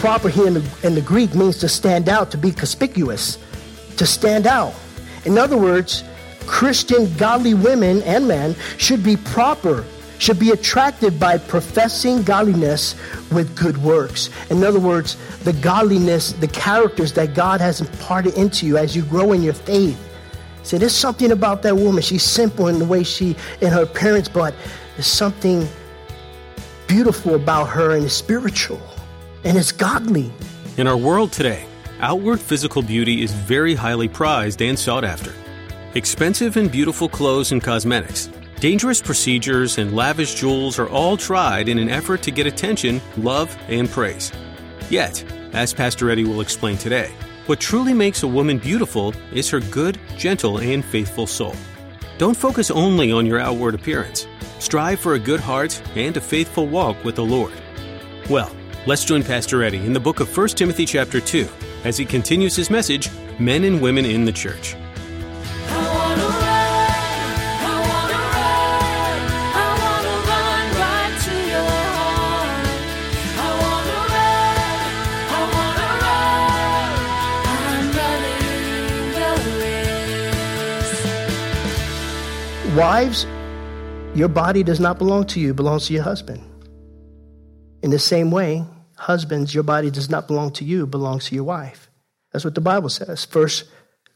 Proper here in the, in the Greek means to stand out, to be conspicuous, to stand out. In other words, Christian godly women and men should be proper, should be attracted by professing godliness with good works. In other words, the godliness, the characters that God has imparted into you as you grow in your faith. See, there's something about that woman. She's simple in the way she, in her appearance, but there's something beautiful about her and spiritual and it's godly. In our world today, outward physical beauty is very highly prized and sought after. Expensive and beautiful clothes and cosmetics, dangerous procedures, and lavish jewels are all tried in an effort to get attention, love, and praise. Yet, as Pastor Eddie will explain today, what truly makes a woman beautiful is her good, gentle, and faithful soul. Don't focus only on your outward appearance. Strive for a good heart and a faithful walk with the Lord. Well, Let's join Pastor Eddie in the book of 1 Timothy chapter 2 as he continues his message, Men and Women in the Church. Wives, your body does not belong to you, it belongs to your husband. In the same way, husbands, your body does not belong to you, belongs to your wife. That's what the Bible says. First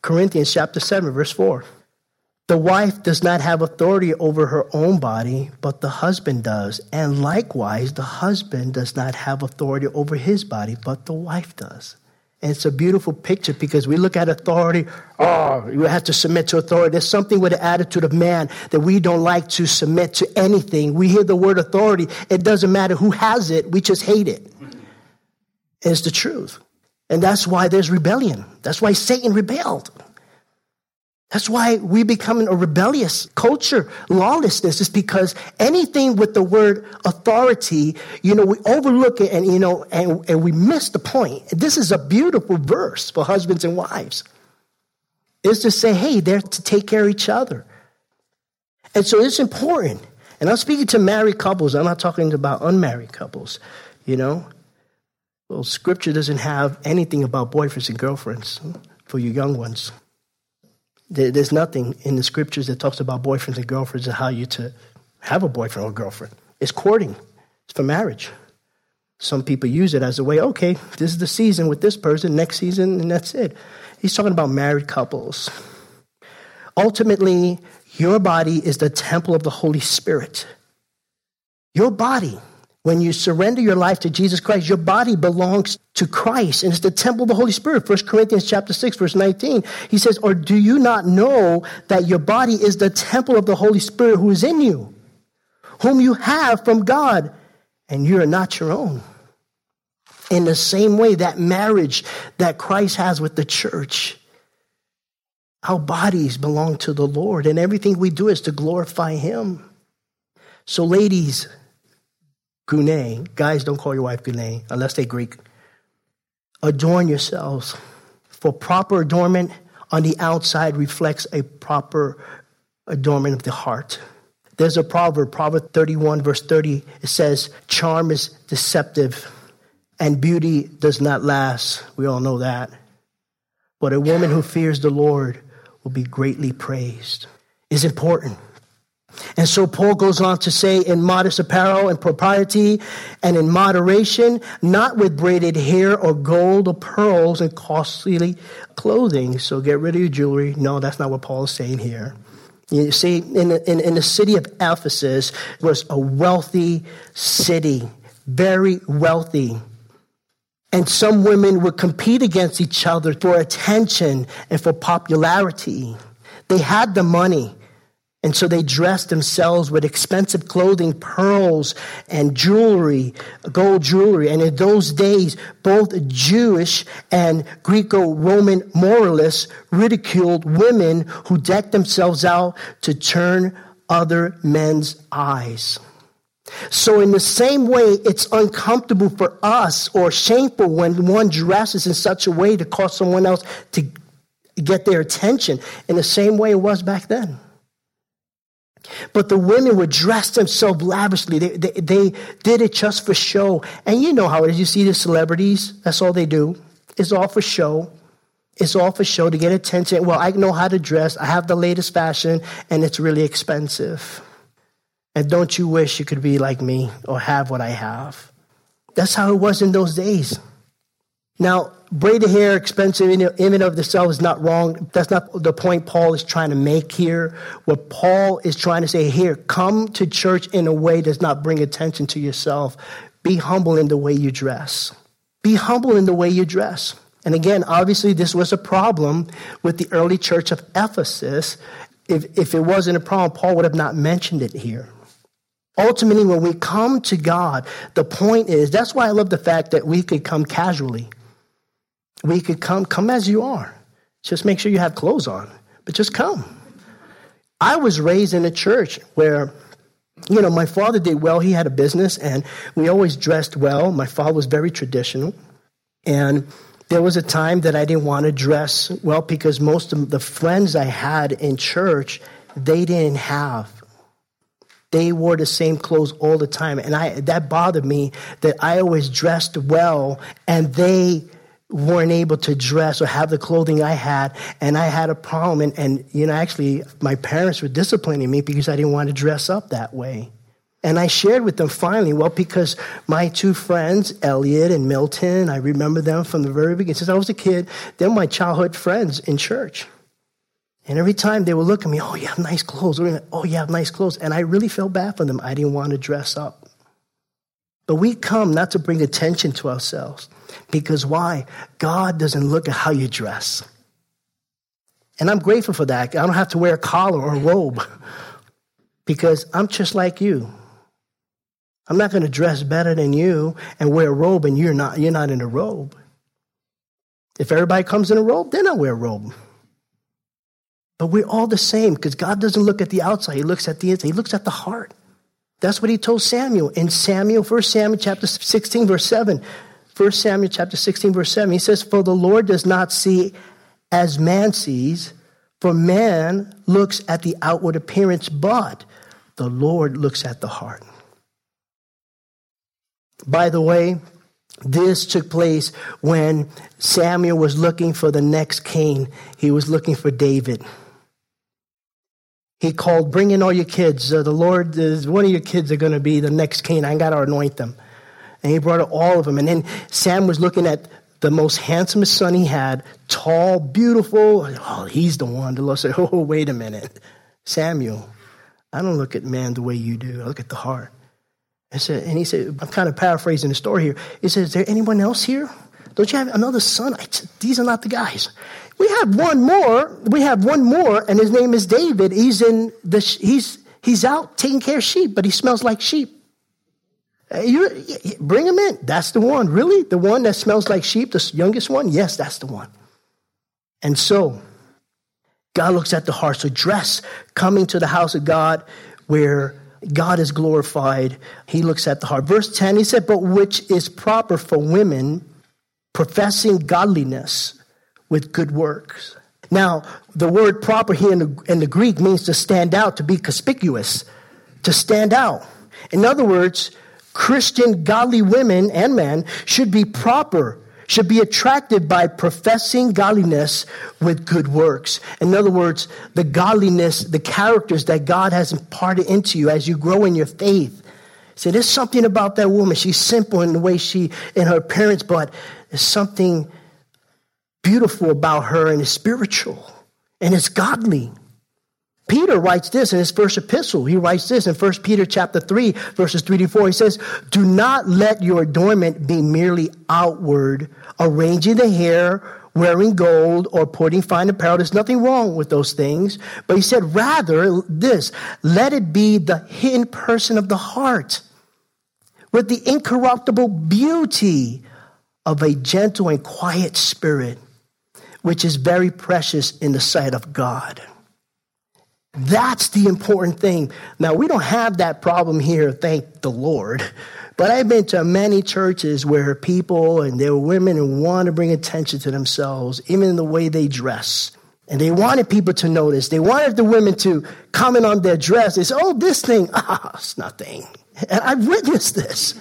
Corinthians chapter 7, verse 4. The wife does not have authority over her own body, but the husband does. And likewise, the husband does not have authority over his body, but the wife does. And it's a beautiful picture because we look at authority, oh, you have to submit to authority. There's something with the attitude of man that we don't like to submit to anything. We hear the word authority, it doesn't matter who has it, we just hate it. It's the truth. And that's why there's rebellion. That's why Satan rebelled. That's why we become a rebellious culture. Lawlessness is because anything with the word authority, you know, we overlook it and, you know, and, and we miss the point. This is a beautiful verse for husbands and wives. Is to say, hey, they're to take care of each other. And so it's important. And I'm speaking to married couples. I'm not talking about unmarried couples, you know. Well, scripture doesn't have anything about boyfriends and girlfriends for you young ones. There's nothing in the scriptures that talks about boyfriends and girlfriends and how you to have a boyfriend or girlfriend. It's courting. It's for marriage. Some people use it as a way, okay, this is the season with this person, next season, and that's it. He's talking about married couples. Ultimately, your body is the temple of the Holy Spirit. Your body when you surrender your life to Jesus Christ, your body belongs to Christ and it's the temple of the Holy Spirit. 1 Corinthians chapter 6, verse 19. He says, Or do you not know that your body is the temple of the Holy Spirit who is in you, whom you have from God, and you are not your own? In the same way, that marriage that Christ has with the church, our bodies belong to the Lord, and everything we do is to glorify Him. So, ladies, Gune. Guys, don't call your wife Gune unless they're Greek. Adorn yourselves, for proper adornment on the outside reflects a proper adornment of the heart. There's a proverb, Proverb 31, verse 30. It says, Charm is deceptive and beauty does not last. We all know that. But a woman who fears the Lord will be greatly praised. It's important. And so Paul goes on to say, in modest apparel and propriety and in moderation, not with braided hair or gold or pearls and costly clothing. So get rid of your jewelry. No, that's not what Paul is saying here. You see, in in, in the city of Ephesus was a wealthy city, very wealthy. And some women would compete against each other for attention and for popularity. They had the money And so they dressed themselves with expensive clothing, pearls and jewelry, gold jewelry. And in those days, both Jewish and Greco Roman moralists ridiculed women who decked themselves out to turn other men's eyes. So, in the same way, it's uncomfortable for us or shameful when one dresses in such a way to cause someone else to get their attention. In the same way it was back then. But the women would dress themselves lavishly. They, they, they, did it just for show. And you know how it is. You see the celebrities, that's all they do. It's all for show. It's all for show to get attention. Well, I know how to dress. I have the latest fashion, and it's really expensive. And don't you wish you could be like me or have what I have? That's how it was in those days. Now, braided hair, expensive in and of itself is not wrong. That's not the point Paul is trying to make here. What Paul is trying to say here, come to church in a way that does not bring attention to yourself. Be humble in the way you dress. Be humble in the way you dress. And again, obviously, this was a problem with the early church of Ephesus. If, if it wasn't a problem, Paul would have not mentioned it here. Ultimately, when we come to God, the point is that's why I love the fact that we could come casually we could come, come as you are. Just make sure you have clothes on, but just come. I was raised in a church where, you know, my father did well. He had a business and we always dressed well. My father was very traditional. And there was a time that I didn't want to dress well because most of the friends I had in church, they didn't have. They wore the same clothes all the time. And I, that bothered me that I always dressed well and they weren't able to dress or have the clothing I had, and I had a problem. And, and, you know, actually, my parents were disciplining me because I didn't want to dress up that way. And I shared with them finally, well, because my two friends, Elliot and Milton, I remember them from the very beginning. Since I was a kid, they're my childhood friends in church. And every time they would look at me, oh, you have nice clothes. Oh, you have nice clothes. And I really felt bad for them. I didn't want to dress up. But we come not to bring attention to ourselves. Because why? God doesn't look at how you dress. And I'm grateful for that. I don't have to wear a collar or a robe because I'm just like you. I'm not going to dress better than you and wear a robe and you're not, you're not in a robe. If everybody comes in a robe, then I wear a robe. But we're all the same because God doesn't look at the outside, He looks at the inside, He looks at the heart. That's what He told Samuel in Samuel, 1 Samuel chapter 16, verse 7. 1 Samuel chapter 16, verse 7, he says, For the Lord does not see as man sees, for man looks at the outward appearance, but the Lord looks at the heart. By the way, this took place when Samuel was looking for the next king. He was looking for David. He called, Bring in all your kids. Uh, the Lord, is, one of your kids are going to be the next king. I got to anoint them. And he brought all of them. And then Sam was looking at the most handsomest son he had, tall, beautiful. Oh, he's the one. The Lord said, Oh, wait a minute. Samuel, I don't look at man the way you do. I look at the heart. I said, and he said, I'm kind of paraphrasing the story here. He said, Is there anyone else here? Don't you have another son? Said, These are not the guys. We have one more. We have one more, and his name is David. He's in the he's he's out taking care of sheep, but he smells like sheep. Uh, you bring him in. That's the one. Really? The one that smells like sheep, the youngest one? Yes, that's the one. And so, God looks at the heart. So, dress coming to the house of God where God is glorified. He looks at the heart. Verse 10, he said, But which is proper for women professing godliness with good works. Now, the word proper here in the, in the Greek means to stand out, to be conspicuous, to stand out. In other words, Christian godly women and men should be proper, should be attracted by professing godliness with good works. In other words, the godliness, the characters that God has imparted into you as you grow in your faith. See, there's something about that woman. She's simple in the way she, in her appearance, but there's something beautiful about her and it's spiritual and it's godly. Peter writes this in his first epistle. He writes this in 1 Peter chapter 3, verses 3 to 4. He says, Do not let your adornment be merely outward, arranging the hair wearing gold or putting fine apparel. There's nothing wrong with those things. But he said, rather, this, let it be the hidden person of the heart with the incorruptible beauty of a gentle and quiet spirit, which is very precious in the sight of God. That's the important thing. Now, we don't have that problem here, thank the Lord. But I've been to many churches where people and there were women who want to bring attention to themselves, even in the way they dress. And they wanted people to notice. They wanted the women to comment on their dress. They said, oh, this thing, ah, it's nothing. And I've witnessed this.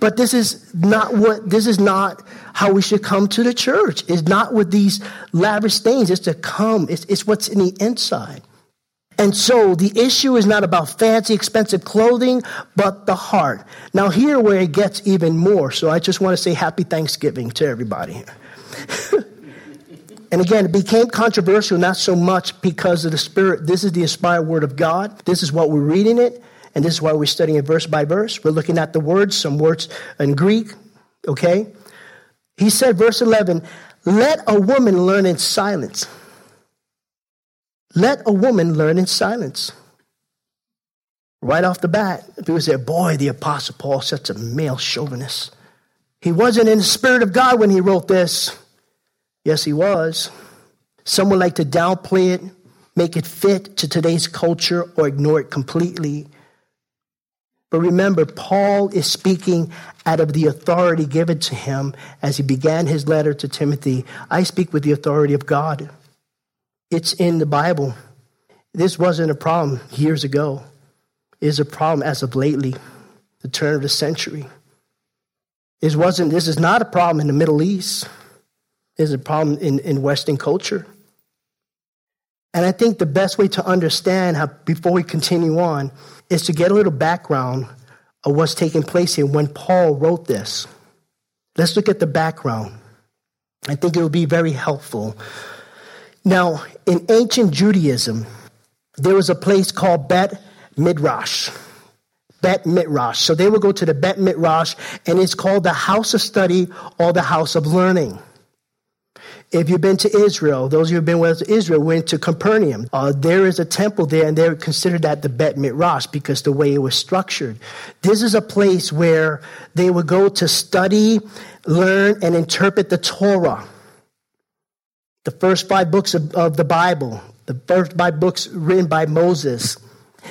But this is not what, this is not how we should come to the church. It's not with these lavish things. It's to come. It's, it's what's in the inside. And so the issue is not about fancy, expensive clothing, but the heart. Now, here where it gets even more. So I just want to say happy Thanksgiving to everybody. and again, it became controversial not so much because of the Spirit. This is the inspired Word of God. This is what we're reading it. And this is why we're studying it verse by verse. We're looking at the words, some words in Greek, okay? He said, verse 11, let a woman learn in silence. Let a woman learn in silence. Right off the bat, people say, boy, the Apostle Paul, such a male chauvinist. He wasn't in the Spirit of God when he wrote this. Yes, he was. Some would like to downplay it, make it fit to today's culture, or ignore it completely. But remember, Paul is speaking out of the authority given to him as he began his letter to Timothy. I speak with the authority of God. It's in the Bible. This wasn't a problem years ago. It is a problem as of lately, the turn of the century. This wasn't this is not a problem in the Middle East. It's a problem in, in Western culture. And I think the best way to understand how before we continue on is to get a little background of what's taking place here when Paul wrote this. Let's look at the background. I think it will be very helpful now, in ancient Judaism, there was a place called Bet Midrash. Bet Midrash. So they would go to the Bet Midrash, and it's called the house of study or the house of learning. If you've been to Israel, those who have been with Israel went to Capernaum. Uh, there is a temple there, and they considered that the Bet Midrash because the way it was structured. This is a place where they would go to study, learn, and interpret the Torah the first five books of, of the Bible, the first five books written by Moses.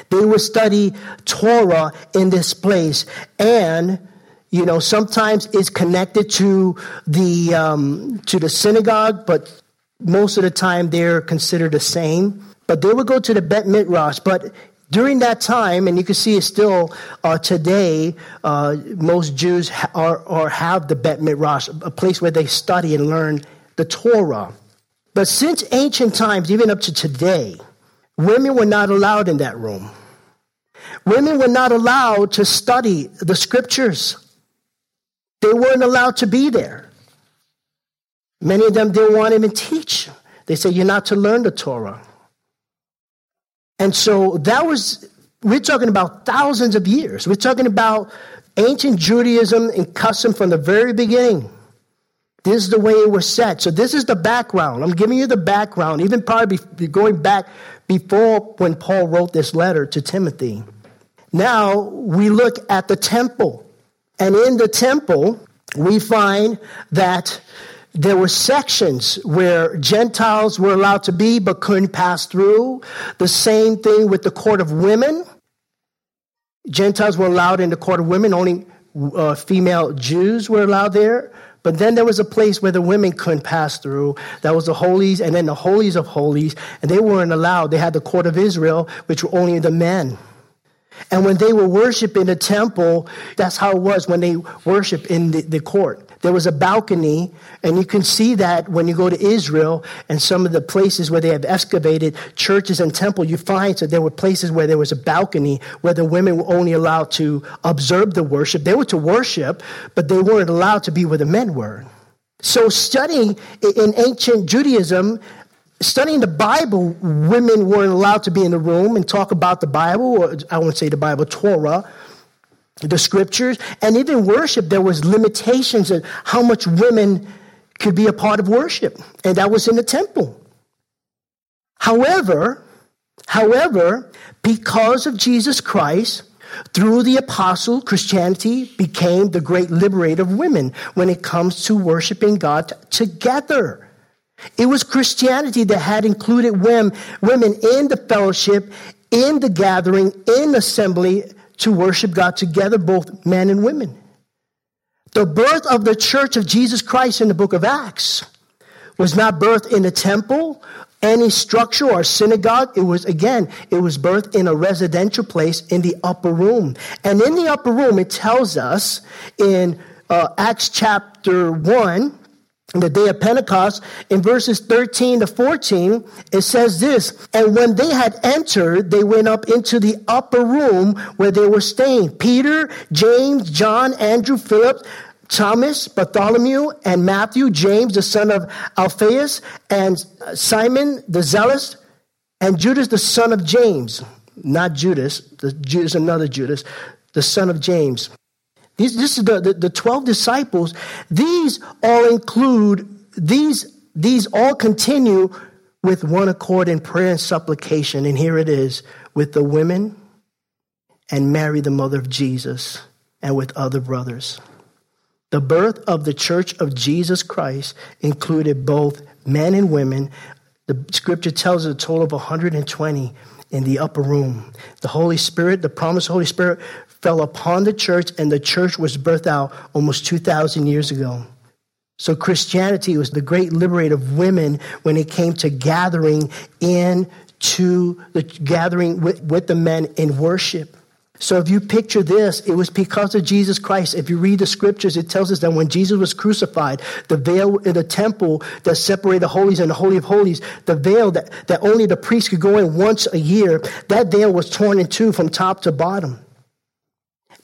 They would study Torah in this place, and you know sometimes it's connected to the um, to the synagogue, but most of the time they're considered the same. But they would go to the Bet Midrash, but during that time, and you can see it still uh, today, uh, most Jews are, or have the Bet Midrash, a place where they study and learn the Torah. But since ancient times, even up to today, women were not allowed in that room. Women were not allowed to study the scriptures. They weren't allowed to be there. Many of them didn't want to even teach. They said, You're not to learn the Torah. And so that was, we're talking about thousands of years. We're talking about ancient Judaism and custom from the very beginning. This is the way it was set. So this is the background. I'm giving you the background, even probably going back before when Paul wrote this letter to Timothy. Now we look at the temple. And in the temple, we find that there were sections where Gentiles were allowed to be but couldn't pass through. The same thing with the court of women. Gentiles were allowed in the court of women, only uh, female Jews were allowed there. But then there was a place where the women couldn't pass through. That was the holies, and then the holies of holies, and they weren't allowed. They had the court of Israel, which were only the men. And when they were worshiping the temple, that's how it was when they worship in the, the court. There was a balcony, and you can see that when you go to Israel and some of the places where they have excavated churches and temple, you find that there were places where there was a balcony where the women were only allowed to observe the worship. They were to worship, but they weren't allowed to be where the men were. So, studying in ancient Judaism, studying the Bible, women weren't allowed to be in the room and talk about the Bible, or I won't say the Bible, Torah the scriptures and even worship there was limitations of how much women could be a part of worship, and that was in the temple. However, however, because of Jesus Christ, through the apostle, Christianity became the great liberator of women when it comes to worshiping God together. It was Christianity that had included women, in the fellowship, in the gathering, in assembly to worship God together, both men and women. The birth of the church of Jesus Christ in the book of Acts was not birthed in a temple, any structure or synagogue. It was, again, it was birthed in a residential place in the upper room. And in the upper room, it tells us in uh, Acts chapter 1, in the day of Pentecost, in verses 13 to 14, it says this And when they had entered, they went up into the upper room where they were staying. Peter, James, John, Andrew, Philip, Thomas, Bartholomew, and Matthew, James, the son of Alphaeus, and Simon the Zealous, and Judas, the son of James. Not Judas, the Judas, another Judas, the son of James. These, this is the, the, the 12 disciples. These all include, these, these all continue with one accord in prayer and supplication. And here it is with the women and Mary, the mother of Jesus, and with other brothers. The birth of the church of Jesus Christ included both men and women. The scripture tells a total of 120 in the upper room. The Holy Spirit, the promised Holy Spirit, fell upon the church, and the church was birthed out almost 2,000 years ago. So Christianity was the great liberator of women when it came to gathering in to the gathering with, with the men in worship. So if you picture this, it was because of Jesus Christ. If you read the scriptures, it tells us that when Jesus was crucified, the veil in the temple that separated the holies and the holy of holies, the veil that, that only the priest could go in once a year, that veil was torn in two from top to bottom.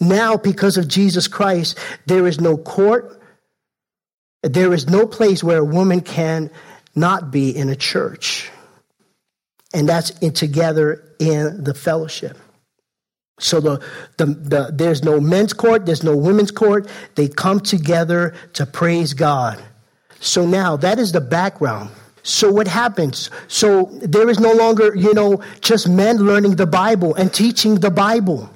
Now, because of Jesus Christ, there is no court, there is no place where a woman can not be in a church. And that's in, together in the fellowship. So the, the, the, there's no men's court, there's no women's court. They come together to praise God. So now that is the background. So what happens? So there is no longer, you know, just men learning the Bible and teaching the Bible.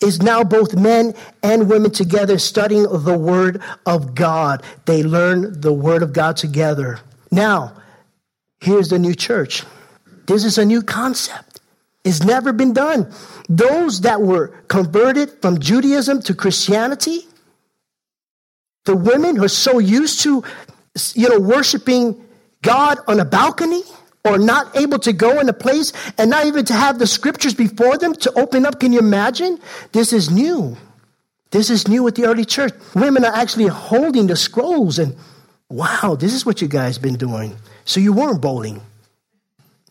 Is now both men and women together studying the Word of God. They learn the Word of God together. Now, here's the new church. This is a new concept. It's never been done those that were converted from Judaism to Christianity, the women who are so used to, you know, worshiping God on a balcony or not able to go in a place and not even to have the scriptures before them to open up. Can you imagine? This is new. This is new with the early church. Women are actually holding the scrolls and wow, this is what you guys been doing. So you weren't bowling.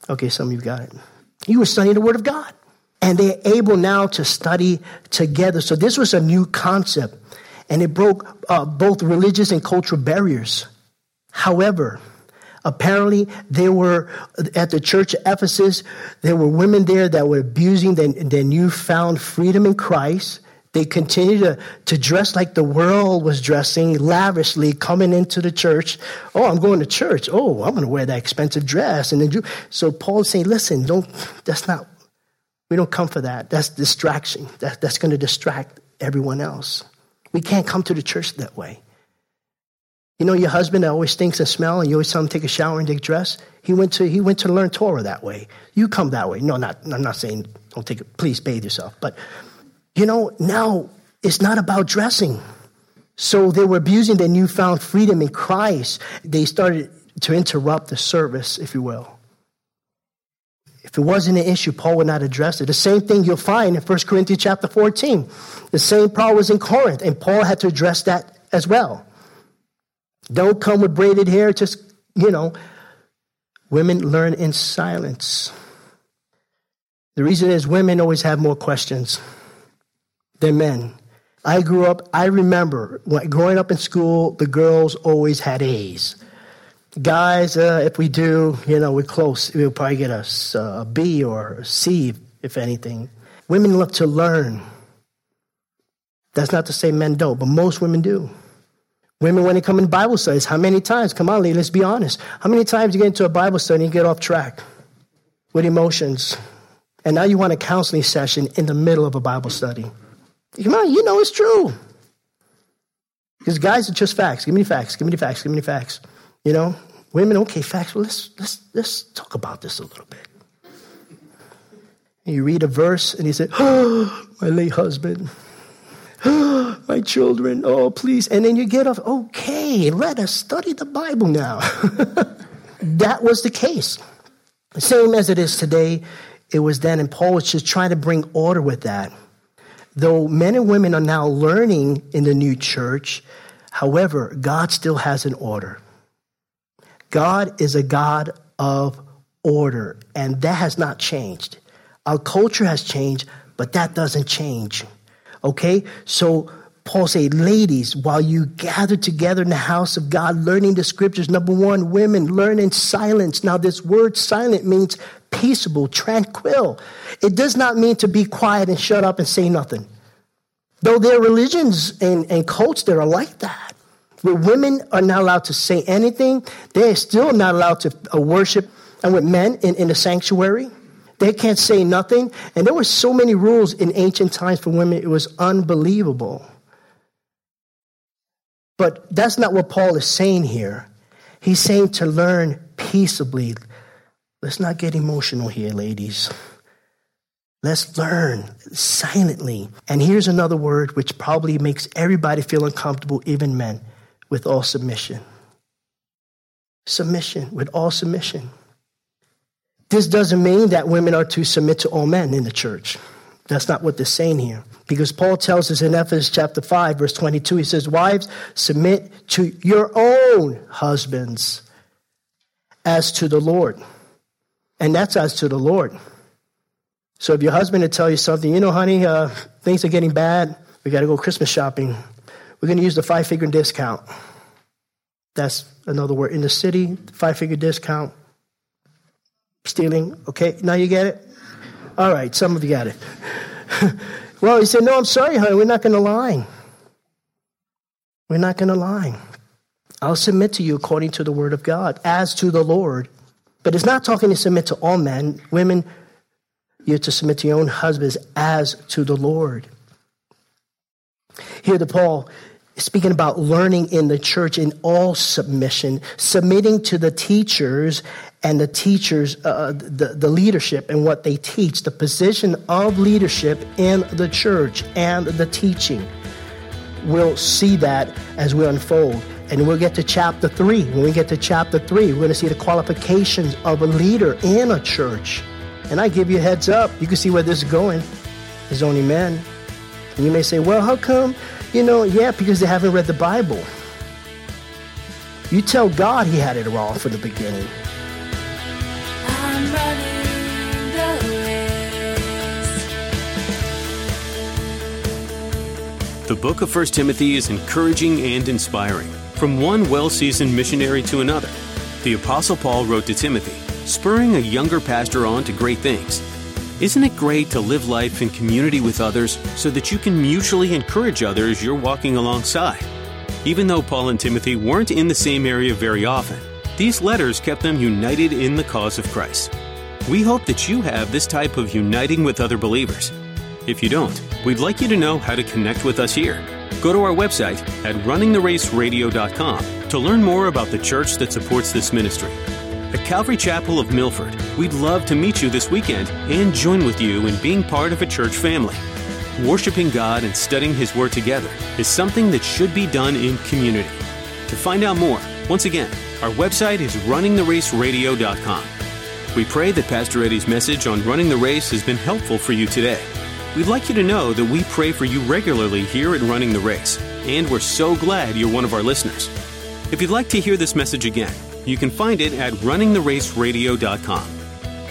Okay, some of you got it. You were studying the Word of God and they're able now to study together. So this was a new concept, and it broke uh, both religious and cultural barriers. However, apparently there were at the church of Ephesus, there were women there that were abusing their, their newfound freedom in Christ. They continued to, to dress like the world was dressing, lavishly coming into the church. Oh, I'm going to church. Oh, I'm going to wear that expensive dress. And then, you, so Paul's saying, listen, don't, that's not we don't come for that. That's distraction. That, that's going to distract everyone else. We can't come to the church that way. You know, your husband always stinks and smell, and you always tell him to take a shower and take a dress. He went to he went to learn Torah that way. You come that way. No, not I'm not saying don't take it. Please bathe yourself. But you know, now it's not about dressing. So they were abusing their newfound freedom in Christ. They started to interrupt the service, if you will. If it wasn't an issue, Paul would not address it. The same thing you'll find in 1 Corinthians chapter 14. The same problem was in Corinth, and Paul had to address that as well. Don't come with braided hair, just, you know, women learn in silence. The reason is women always have more questions than men. I grew up, I remember growing up in school, the girls always had A's. Guys, uh, if we do, you know, we're close. We'll probably get a, a B or a C, if anything. Women love to learn. That's not to say men don't, but most women do. Women, when they come in Bible studies, how many times, come on, let's be honest, how many times you get into a Bible study and get off track with emotions? And now you want a counseling session in the middle of a Bible study. Come on, you know it's true. Because guys are just facts. Give me the facts, give me the facts, give me the facts. You know? Women, okay, facts. Well, let's, let's, let's talk about this a little bit. And you read a verse and you say, Oh, my late husband. My children. Oh, please. And then you get off, okay, let us study the Bible now. that was the case. Same as it is today, it was then. And Paul was just trying to bring order with that. Though men and women are now learning in the new church, however, God still has an order. God is a God of order, and that has not changed. Our culture has changed, but that doesn't change. Okay? So Paul said, ladies, while you gather together in the house of God, learning the scriptures, number one, women, learn in silence. Now, this word silent means peaceable, tranquil. It does not mean to be quiet and shut up and say nothing. Though there are religions and, and cults that are like that, where women are not allowed to say anything, they're still not allowed to uh, worship, and with men in, in the sanctuary, they can't say nothing. And there were so many rules in ancient times for women, it was unbelievable. But that's not what Paul is saying here. He's saying to learn peaceably. Let's not get emotional here, ladies. Let's learn silently. And here's another word which probably makes everybody feel uncomfortable, even men, with all submission. Submission, with all submission. This doesn't mean that women are to submit to all men in the church. That's not what they're saying here. Because Paul tells us in Ephesians chapter 5, verse 22, he says, Wives, submit to your own husbands as to the Lord. And that's as to the Lord. So if your husband to tell you something, you know, honey, uh, things are getting bad. We got to go Christmas shopping. We're going to use the five figure discount. That's another word. In the city, five figure discount. Stealing. Okay, now you get it? All right, some of you got it. well, he said, No, I'm sorry, honey. We're not going to lie. We're not going to lie. I'll submit to you according to the word of God, as to the Lord. But it's not talking to submit to all men. Women, you're to submit to your own husbands as to the Lord. Here, the Paul speaking about learning in the church in all submission, submitting to the teachers and the teachers, uh, the, the leadership and what they teach, the position of leadership in the church and the teaching. We'll see that as we unfold. And we'll get to chapter three. When we get to chapter three, we're going to see the qualifications of a leader in a church. And I give you a heads up, you can see where this is going. There's only men. And you may say, well, how come? You know, yeah, because they haven't read the Bible. You tell God he had it wrong from the beginning. The book of 1 Timothy is encouraging and inspiring. From one well seasoned missionary to another, the Apostle Paul wrote to Timothy spurring a younger pastor on to great things. Isn't it great to live life in community with others so that you can mutually encourage others you're walking alongside? Even though Paul and Timothy weren't in the same area very often, these letters kept them united in the cause of Christ. We hope that you have this type of uniting with other believers. If you don't, we'd like you to know how to connect with us here. Go to our website at runningtheraceradio.com to learn more about the church that supports this ministry at Calvary Chapel of Milford, we'd love to meet you this weekend and join with you in being part of a church family. Worshiping God and studying His Word together is something that should be done in community. To find out more, once again, our website is runningtheraceradio.com. We pray that Pastor Eddie's message on running the race has been helpful for you today. We'd like you to know that we pray for you regularly here at Running the Race, and we're so glad you're one of our listeners. If you'd like to hear this message again, you can find it at runningtheraceradio.com.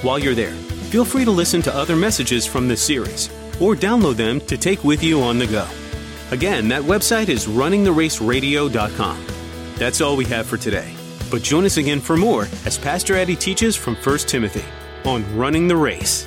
While you're there, feel free to listen to other messages from this series or download them to take with you on the go. Again, that website is runningtheraceradio.com. That's all we have for today. But join us again for more as Pastor Eddie teaches from 1 Timothy on running the race.